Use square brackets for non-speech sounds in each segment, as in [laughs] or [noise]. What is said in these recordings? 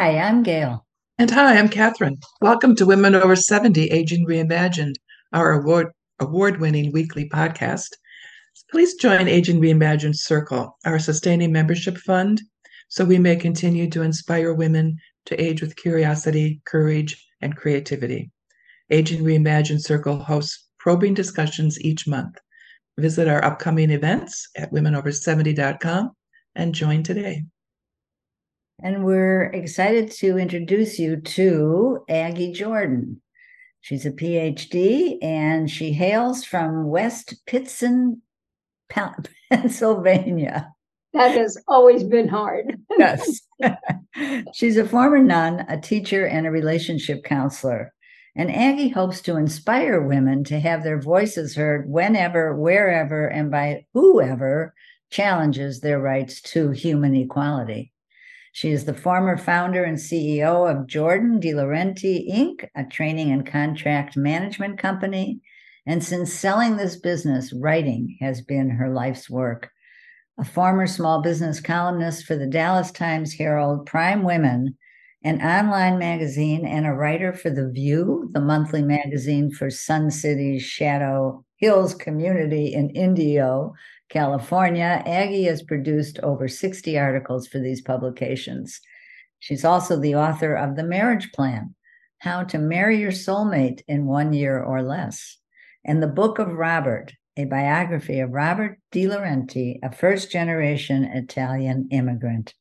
Hi, I'm Gail. And hi, I'm Catherine. Welcome to Women Over 70 Aging Reimagined, our award award winning weekly podcast. Please join Aging Reimagined Circle, our sustaining membership fund, so we may continue to inspire women to age with curiosity, courage, and creativity. Aging Reimagined Circle hosts probing discussions each month. Visit our upcoming events at womenover70.com and join today. And we're excited to introduce you to Aggie Jordan. She's a PhD and she hails from West Pittston, [laughs] Pennsylvania. That has always been hard. [laughs] yes. [laughs] She's a former nun, a teacher, and a relationship counselor. And Aggie hopes to inspire women to have their voices heard whenever, wherever, and by whoever challenges their rights to human equality. She is the former founder and CEO of Jordan DeLaurenti Inc., a training and contract management company. And since selling this business, writing has been her life's work. A former small business columnist for the Dallas Times Herald, Prime Women, an online magazine, and a writer for The View, the monthly magazine for Sun City's Shadow Hills community in Indio, California, Aggie has produced over 60 articles for these publications. She's also the author of The Marriage Plan How to Marry Your Soulmate in One Year or Less, and The Book of Robert, a biography of Robert DeLaurenti, a first generation Italian immigrant.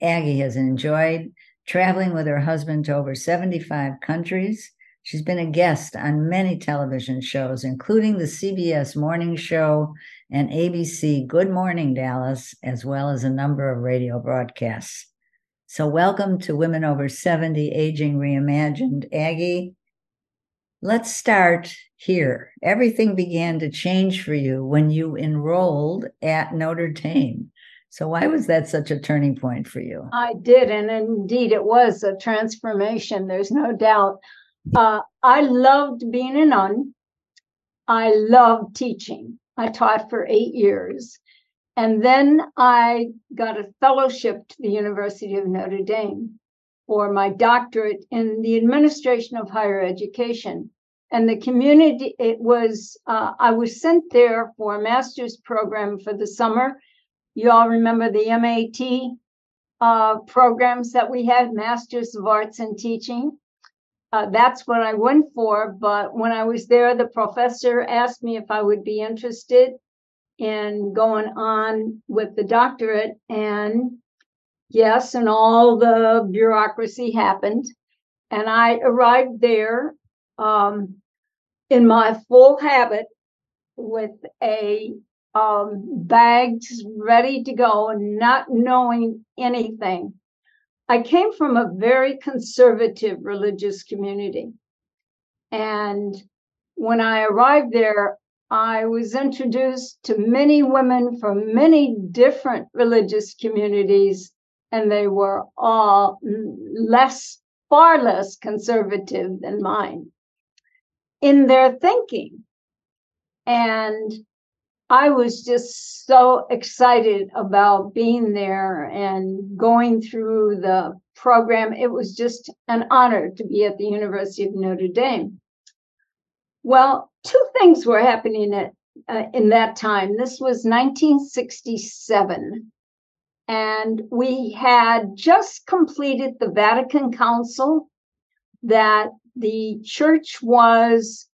Aggie has enjoyed traveling with her husband to over 75 countries. She's been a guest on many television shows, including the CBS Morning Show and ABC Good Morning Dallas, as well as a number of radio broadcasts. So, welcome to Women Over 70 Aging Reimagined. Aggie, let's start here. Everything began to change for you when you enrolled at Notre Dame. So, why was that such a turning point for you? I did, and indeed it was a transformation, there's no doubt. Uh, I loved being a nun, I loved teaching. I taught for eight years. And then I got a fellowship to the University of Notre Dame for my doctorate in the administration of higher education. And the community, it was, uh, I was sent there for a master's program for the summer. You all remember the MAT uh, programs that we had, Masters of Arts in Teaching. Uh, that's what I went for. But when I was there, the professor asked me if I would be interested in going on with the doctorate. And yes, and all the bureaucracy happened. And I arrived there um, in my full habit with a um, bags ready to go and not knowing anything. I came from a very conservative religious community. And when I arrived there, I was introduced to many women from many different religious communities, and they were all less, far less conservative than mine in their thinking. And I was just so excited about being there and going through the program. It was just an honor to be at the University of Notre Dame. Well, two things were happening at, uh, in that time. This was 1967, and we had just completed the Vatican Council that the church was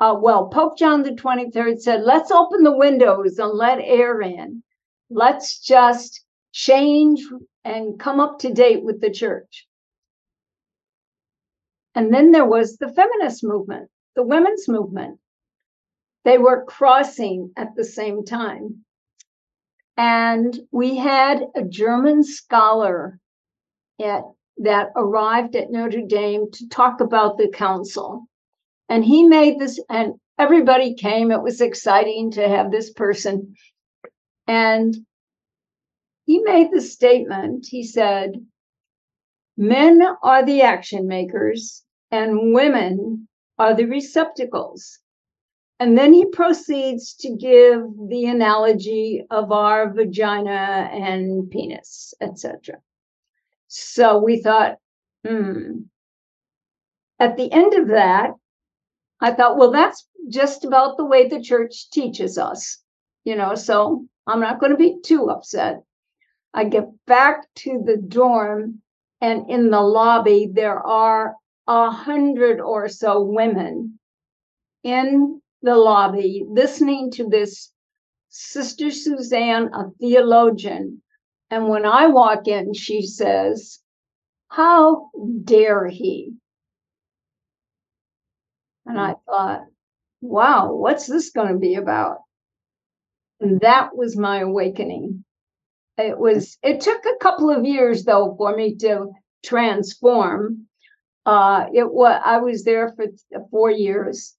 uh, well, Pope John the 23rd said, let's open the windows and let air in. Let's just change and come up to date with the church. And then there was the feminist movement, the women's movement. They were crossing at the same time. And we had a German scholar at, that arrived at Notre Dame to talk about the council. And he made this, and everybody came. It was exciting to have this person. And he made the statement he said, Men are the action makers, and women are the receptacles. And then he proceeds to give the analogy of our vagina and penis, etc. So we thought, hmm. At the end of that, I thought, well, that's just about the way the church teaches us, you know, so I'm not going to be too upset. I get back to the dorm, and in the lobby, there are a hundred or so women in the lobby listening to this Sister Suzanne, a theologian. And when I walk in, she says, How dare he? And I thought, wow, what's this going to be about? And that was my awakening. It was, it took a couple of years though for me to transform. Uh, it was, I was there for four years.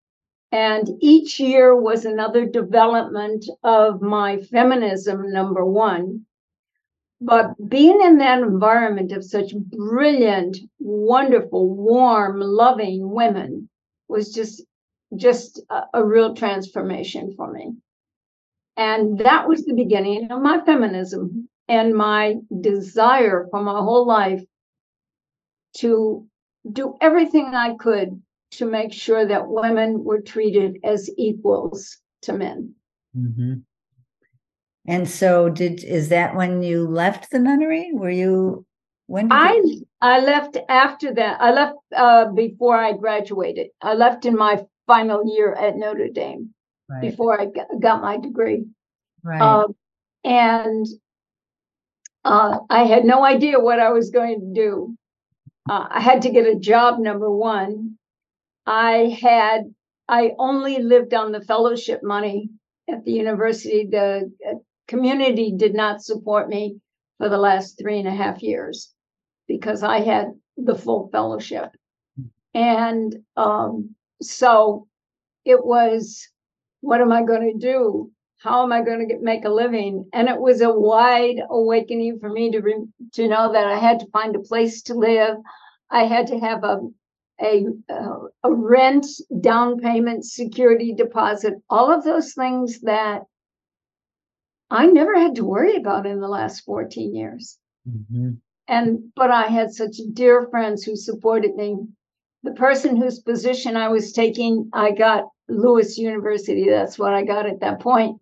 And each year was another development of my feminism, number one. But being in that environment of such brilliant, wonderful, warm, loving women was just just a, a real transformation for me. And that was the beginning of my feminism and my desire for my whole life to do everything I could to make sure that women were treated as equals to men. Mm-hmm. And so, did is that when you left the nunnery? Were you when? I you... I left after that. I left uh, before I graduated. I left in my final year at Notre Dame right. before I got my degree. Right. Uh, and uh, I had no idea what I was going to do. Uh, I had to get a job, number one. I had, I only lived on the fellowship money at the university. The uh, community did not support me for the last three and a half years because I had the full fellowship. And um, so it was, what am I going to do? How am I going to get, make a living? And it was a wide awakening for me to re, to know that I had to find a place to live. I had to have a a, a rent, down payment, security deposit, all of those things that I never had to worry about in the last 14 years. Mm-hmm. And but I had such dear friends who supported me. The person whose position I was taking, I got Lewis University. That's what I got at that point.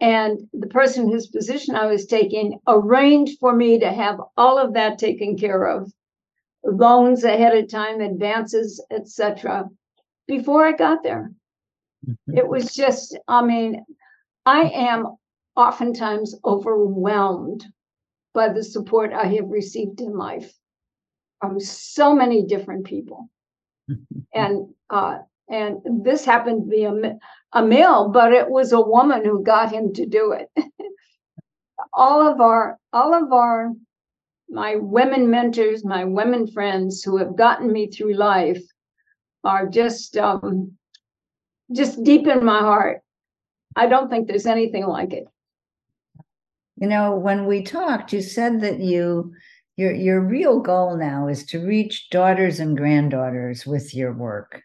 And the person whose position I was taking arranged for me to have all of that taken care of loans ahead of time, advances, etc. Before I got there, it was just, I mean, I am oftentimes overwhelmed by the support I have received in life from so many different people. [laughs] And uh, and this happened to be a, a male, but it was a woman who got him to do it. [laughs] all of our all of our my women mentors, my women friends who have gotten me through life are just um, just deep in my heart. I don't think there's anything like it. You know, when we talked, you said that you your your real goal now is to reach daughters and granddaughters with your work.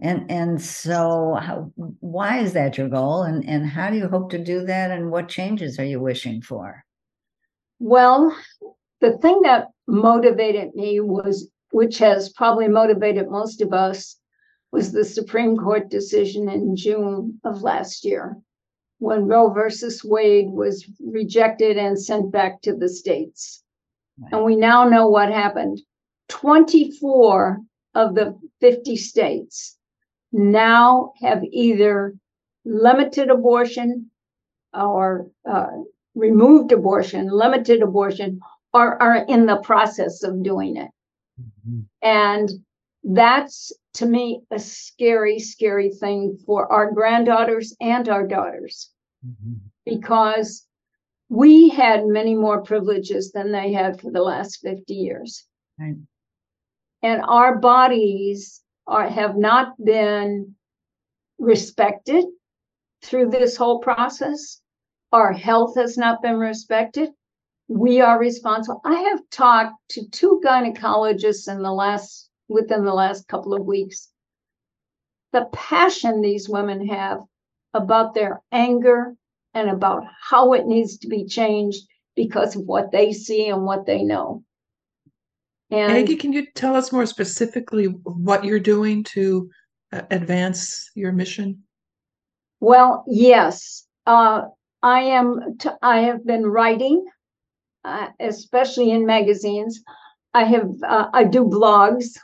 And and so how, why is that your goal and and how do you hope to do that and what changes are you wishing for? Well, the thing that motivated me was, which has probably motivated most of us, was the Supreme Court decision in June of last year when Roe versus Wade was rejected and sent back to the states. Right. And we now know what happened. 24 of the 50 states now have either limited abortion or uh, removed abortion, limited abortion, are, are in the process of doing it. Mm-hmm. And that's to me a scary, scary thing for our granddaughters and our daughters mm-hmm. because we had many more privileges than they had for the last 50 years. Right. And our bodies are, have not been respected through this whole process. Our health has not been respected we are responsible. I have talked to two gynecologists in the last within the last couple of weeks. The passion these women have about their anger and about how it needs to be changed because of what they see and what they know. And Aggie, can you tell us more specifically what you're doing to uh, advance your mission? Well, yes, uh, I am. T- I have been writing, uh, especially in magazines. I have. Uh, I do blogs.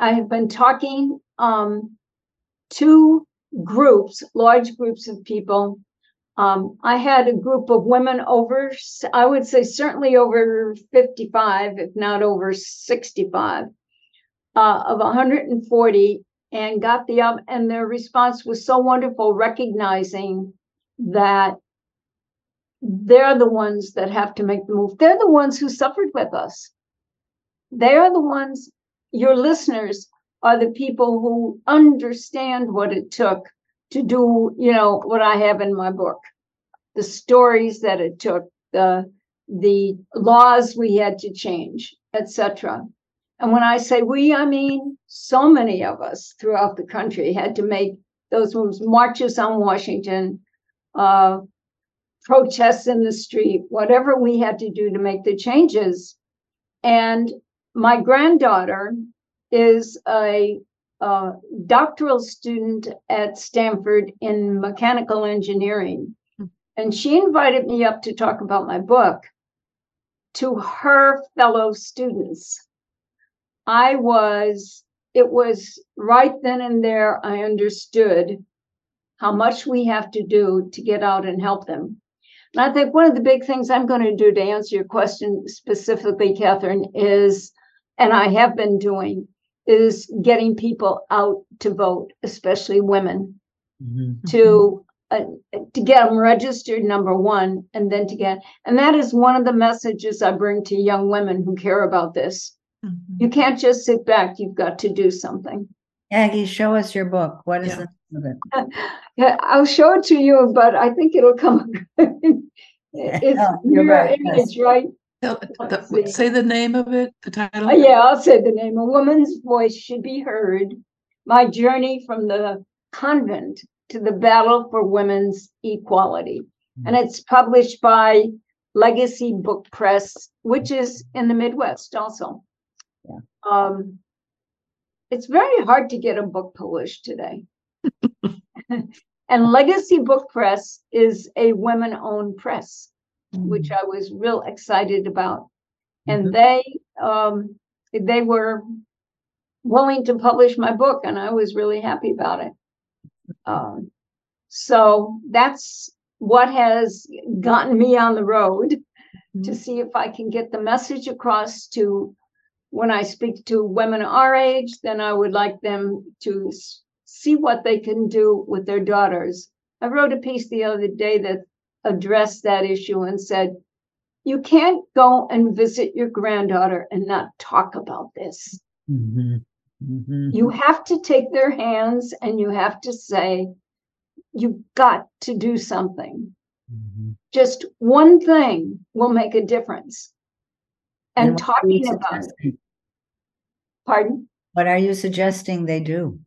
I have been talking um, to groups, large groups of people. Um, I had a group of women over. I would say certainly over fifty-five, if not over sixty-five, uh, of 140 and got the um, and their response was so wonderful recognizing that they're the ones that have to make the move they're the ones who suffered with us they are the ones your listeners are the people who understand what it took to do you know what i have in my book the stories that it took the the laws we had to change etc and when I say we, I mean so many of us throughout the country had to make those moves, marches on Washington, uh, protests in the street, whatever we had to do to make the changes. And my granddaughter is a uh, doctoral student at Stanford in mechanical engineering. And she invited me up to talk about my book to her fellow students. I was, it was right then and there, I understood how much we have to do to get out and help them. And I think one of the big things I'm going to do to answer your question specifically, Catherine, is, and I have been doing, is getting people out to vote, especially women, mm-hmm. to uh, to get them registered number one and then to get and that is one of the messages i bring to young women who care about this Mm-hmm. You can't just sit back. You've got to do something. Aggie, show us your book. What is yeah. the name of it? [laughs] yeah, I'll show it to you, but I think it'll come. [laughs] it's [laughs] oh, your right. image, right? The, say the name of it, the title. Uh, yeah, I'll say the name. A woman's voice should be heard. My journey from the convent to the battle for women's equality. And it's published by Legacy Book Press, which is in the Midwest also. Yeah. Um, it's very hard to get a book published today. [laughs] [laughs] and Legacy Book Press is a women owned press, mm-hmm. which I was real excited about. And mm-hmm. they um, they were willing to publish my book, and I was really happy about it. Um, so that's what has gotten me on the road mm-hmm. to see if I can get the message across to when I speak to women our age, then I would like them to see what they can do with their daughters. I wrote a piece the other day that addressed that issue and said, you can't go and visit your granddaughter and not talk about this. Mm-hmm. Mm-hmm. You have to take their hands and you have to say, you've got to do something. Mm-hmm. Just one thing will make a difference and, and talking about it. Pardon? What are you suggesting they do?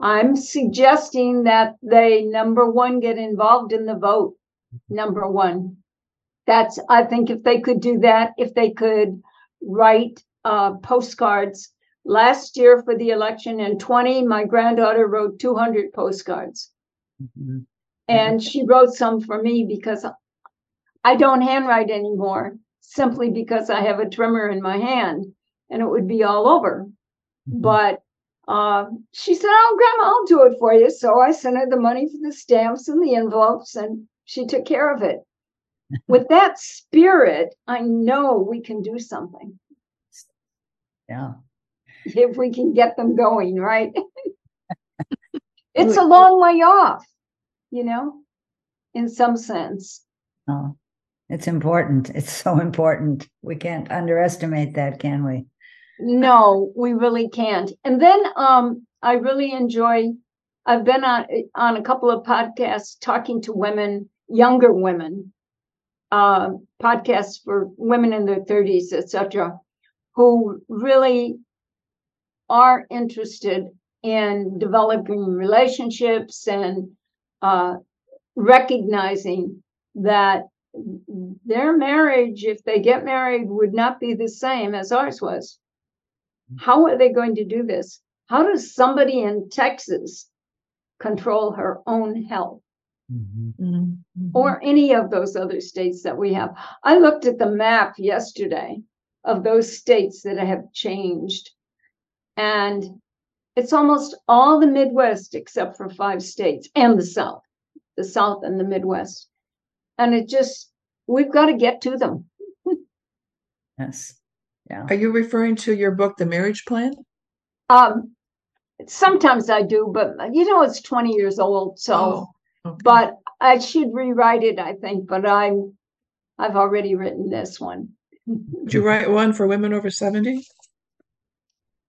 I'm suggesting that they, number one, get involved in the vote. Number one. That's, I think if they could do that, if they could write uh, postcards. Last year for the election in 20, my granddaughter wrote 200 postcards. Mm-hmm. And she wrote some for me because I don't handwrite anymore simply because I have a tremor in my hand and it would be all over. Mm-hmm. But uh, she said, Oh, Grandma, I'll do it for you. So I sent her the money for the stamps and the envelopes, and she took care of it. With that spirit, I know we can do something. Yeah. If we can get them going, right? [laughs] it's a long way off, you know, in some sense. Oh, it's important. It's so important. We can't underestimate that, can we? No, we really can't. And then um, I really enjoy. I've been on on a couple of podcasts talking to women, younger women, uh, podcasts for women in their thirties, etc., who really are interested in developing relationships and uh, recognizing that their marriage, if they get married, would not be the same as ours was. How are they going to do this? How does somebody in Texas control her own health? Mhm. Mhm. or any of those other states that we have. I looked at the map yesterday of those states that have changed. And it's almost all the Midwest except for five states and the South, the South and the Midwest. And it just, we've got to get to them. [laughs] Yes. Yeah. Are you referring to your book, The Marriage Plan? Um, sometimes I do, but you know, it's 20 years old. So, Oh, okay. but I should rewrite it, I think, but I'm, I've already written this one. Did you write one for women over 70?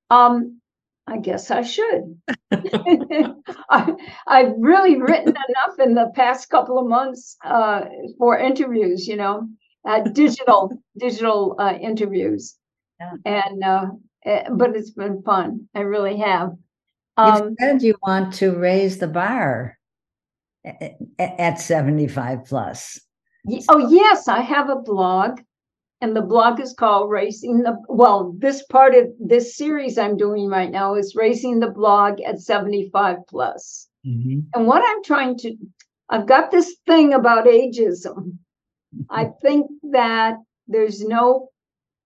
Um, I guess I should. [laughs] I, I've really written enough in the past couple of months uh, for interviews, you know, uh, digital digital uh, interviews, Yeah. and uh, eh, but it's been fun. I really have. You Um, said you want to raise the bar a- a- at 75 plus. oh yes, I have a blog, and the blog is called Racing the. Well, this part of this series I'm doing right now is Racing the Blog at 75 plus. Mm-hmm. And what I'm trying to, I've got this thing about ageism. I [laughs] think that there's no,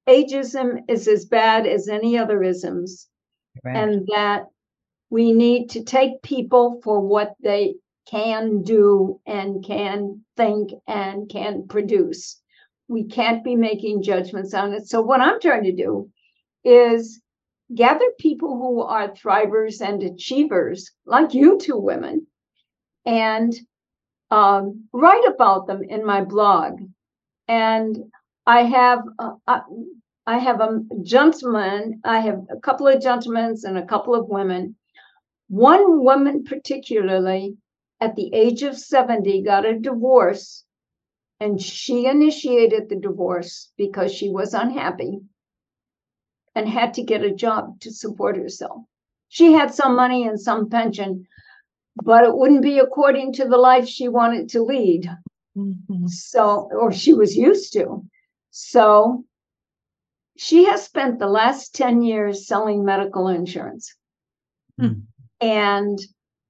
ageism is as bad as any other isms, Correct. and that we need to take people for what they can do and can think and can produce. We can't be making judgments on it. So, what I'm trying to do is gather people who are thrivers and achievers, like you two women, and um, write about them in my blog. And I have uh, I, I have a gentleman, I have a couple of gentlemen and a couple of women. One woman particularly, at the age of 70, got a divorce, and she initiated the divorce because she was unhappy and had to get a job to support herself. She had some money and some pension, but it wouldn't be according to the life she wanted to lead. Mhm. So, or she was used to. So she has spent the last 10 years selling medical insurance. Hmm. And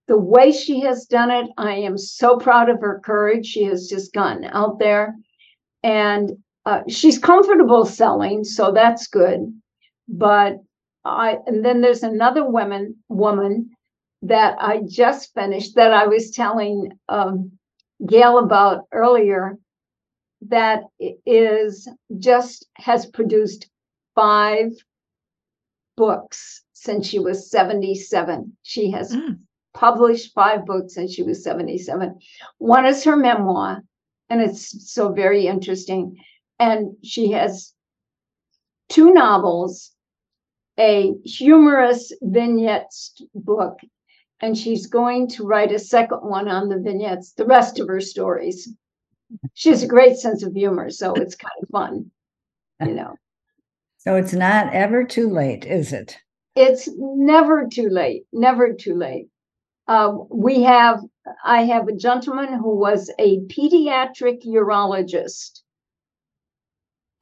the way she has done it, I am so proud of her courage. She has just gotten out there and uh, she's comfortable selling, so that's good. But I, and then there's another woman, woman that I just finished that I was telling um, Gail about earlier that is just has produced five books since she was 77. She has Mm. Published five books since she was 77. One is her memoir, and it's so very interesting. And she has two novels, a humorous vignettes book, and she's going to write a second one on the vignettes, the rest of her stories. She has a great sense of humor, so it's kind of fun, you know. So it's not ever too late, is it? It's never too late, never too late. Uh, we have, I have a gentleman who was a pediatric urologist.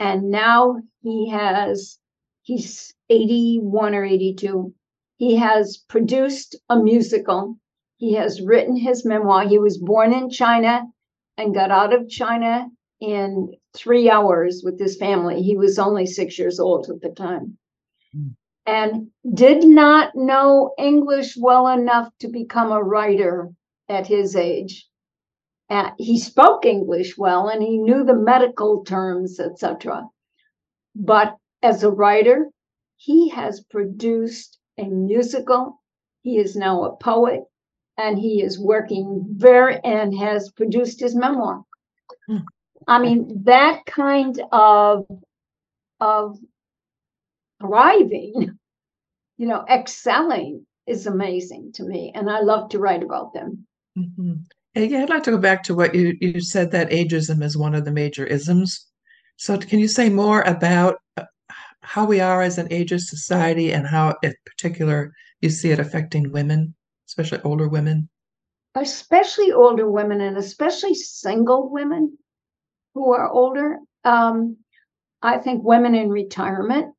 And now he has, he's 81 or 82. He has produced a musical. He has written his memoir. He was born in China and got out of China in three hours with his family. He was only six years old at the time and did not know English well enough to become a writer at his age. Uh, he spoke English well and he knew the medical terms, etc. But as a writer, he has produced a musical. He is now a poet and he is working very and has produced his memoir. Hmm. I mean, that kind of of thriving, you know, excelling is amazing to me. And I love to write about them. Mhm. And yeah, I'd like to go back to what you, you said that ageism is one of the major isms. So can you say more about uh, how we are as an ageist society and how in particular you see it affecting women, especially older women? especially older women and especially single women who are older. Um, I think women in retirement.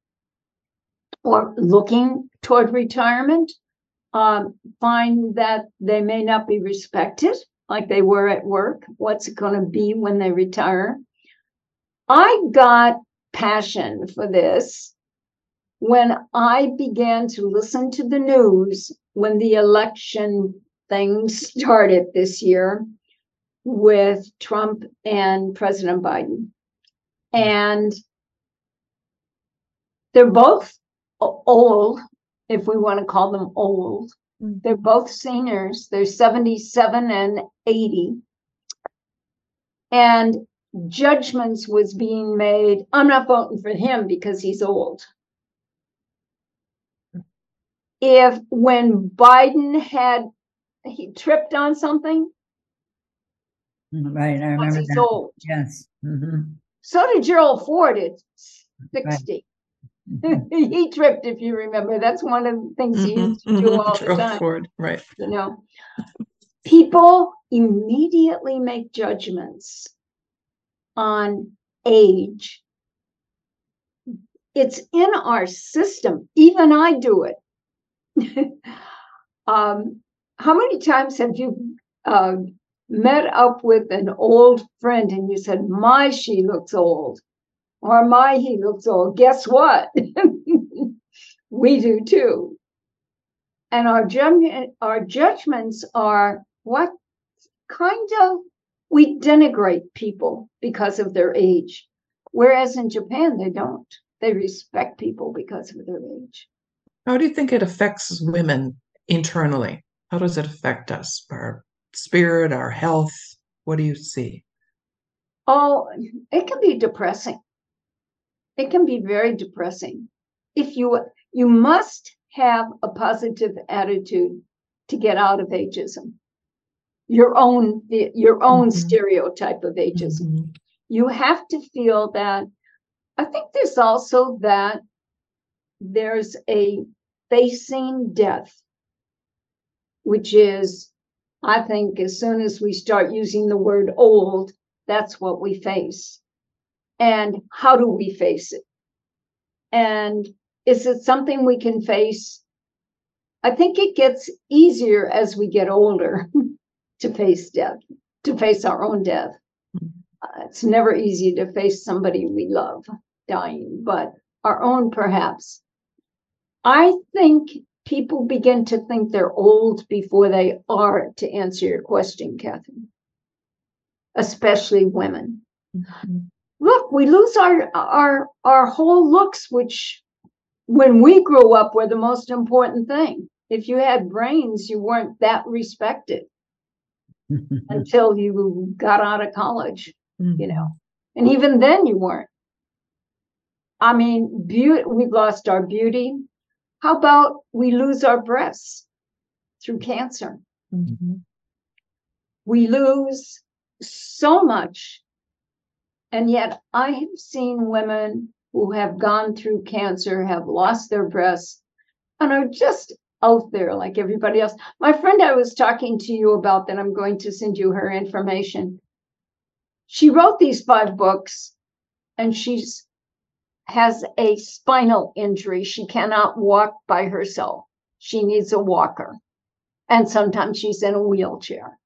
Or looking toward retirement um, find that they may not be respected like they were at work. What's it going to be when they retire? I got passion for this when I began to listen to the news when the election thing started this year with Trump and President Biden. And they're both old, if we want to call them old. Mm. They're both seniors. They're 77 and 80. And judgments was being made. I'm not voting for him because he's old. If when Biden had he tripped on something, Right, I remember he's that. old. Yes. mhm, So did Gerald Ford at 60. mhm. [laughs] [laughs] he tripped, if you remember. That's one of the things he used to do mhm. all [laughs] the time. Ford, right. You know, people immediately make judgments on age. It's in our system. Even I do it. um, how many times have you uh, met up with an old friend and you said, My, she looks old, or My, he looks old? Guess what? [laughs] we do too. And our, our judgments are what kind of we denigrate people because of their age. Whereas in Japan, they don't. They respect people because of their age. How do you think it affects women internally? How does it affect us, our spirit, our health? What do you see? Oh, it can be depressing. It can be very depressing. If you you must have a positive attitude to get out of ageism. Your own the, your own Mhm. stereotype of ageism. Mhm. You have to feel that I think there's also that there's a facing death, which is, I think, as soon as we start using the word old, that's what we face. And how do we face it? And is it something we can face? I think it gets easier as we get older [laughs] to face death, to face our own death. Uh, it's never easy to face somebody we love dying, but our own perhaps. I think people begin to think they're old before they are, to answer your question, Catherine, especially women. Mhm. Look, we lose our our our whole looks, which when we grew up were the most important thing. If you had brains, you weren't that respected [laughs] until you got out of college. you know. And even then you weren't. I mean, beauty, we've lost our beauty. How about we lose our breasts through cancer? Mhm. We lose so much. And yet I have seen women who have gone through cancer, have lost their breasts, and are just out there like everybody else. My friend I was talking to you about that I'm going to send you her information. She wrote these five books and she's has a spinal injury. She cannot walk by herself. She needs a walker. And sometimes she's in a wheelchair.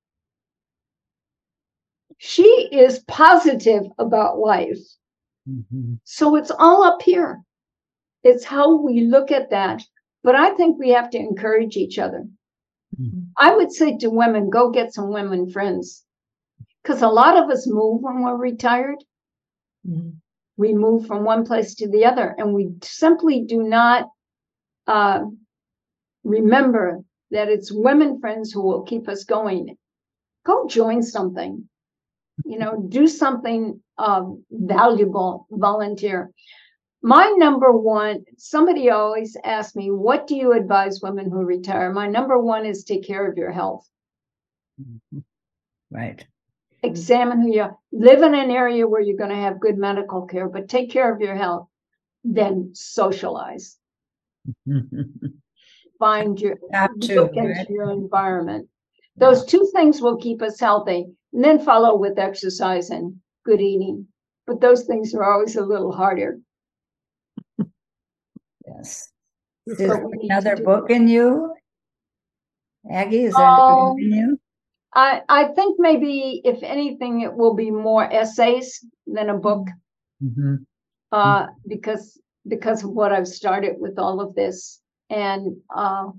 She is positive about life. Mhm. So it's all up here. It's how we look at that. But I think we have to encourage each other. Mhm. I would say to women, go get some women friends. Because a lot of us move when we're retired. Mhm. We move from one place to the other, and we simply do not uh, remember that it's women friends who will keep us going. Go join something, you know, do something um, valuable, volunteer. My number one, somebody always asks me, what do you advise women who retire? My number one is take care of your health. Mhm. Right. examine who you are. Live in an area where you're going to have good medical care, but take care of your health. Then socialize. [laughs] Find your two, look into right? your environment. Those two things will keep us healthy, and then follow with exercise and good eating. But those things are always a little harder. Yes. Is But we need to another book in you? Aggie, is there another book in you? I, I think maybe if anything, it will be more essays than a book. Mhm. uh, because because of what I've started with all of this, and uh,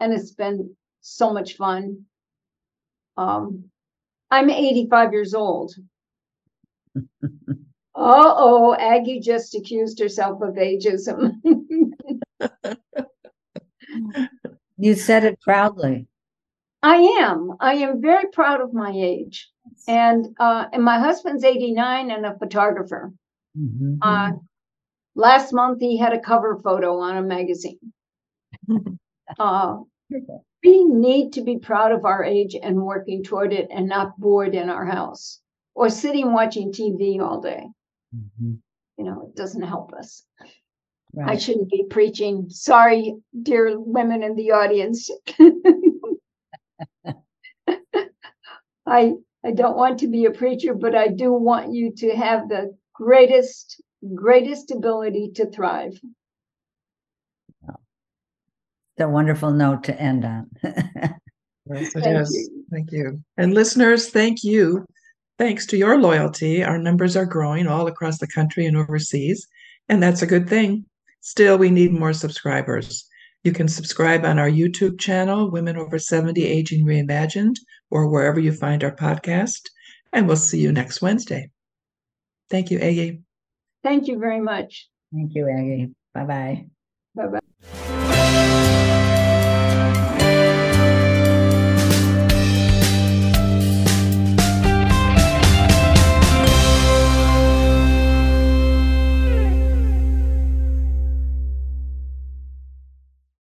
and it's been so much fun. Um, I'm 85 years old. [laughs] Uh oh, Aggie just accused herself of ageism. [laughs] You said it proudly. I am. I am very proud of my age, and uh, and my husband's 89 and a photographer. Mhm. Uh, last month he had a cover photo on a magazine. [laughs] Uh, we need to be proud of our age and working toward it and not bored in our house or sitting watching TV all day. Mhm. You know, it doesn't help us. I shouldn't be preaching. Sorry, dear women in the audience. [laughs] I I don't want to be a preacher, but I do want you to have the greatest greatest ability to thrive. It's a wonderful note to end on. [laughs] Yes, it Thank is. you. Thank you. And listeners, thank you. Thanks to your loyalty, our numbers are growing all across the country and overseas, and that's a good thing. Still, we need more subscribers. You can subscribe on our YouTube channel, Women Over 70 Aging Reimagined, or wherever you find our podcast. And we'll see you next Wednesday. Thank you, Aggie. Thank you very much. Thank you, Aggie. Bye bye. Bye bye.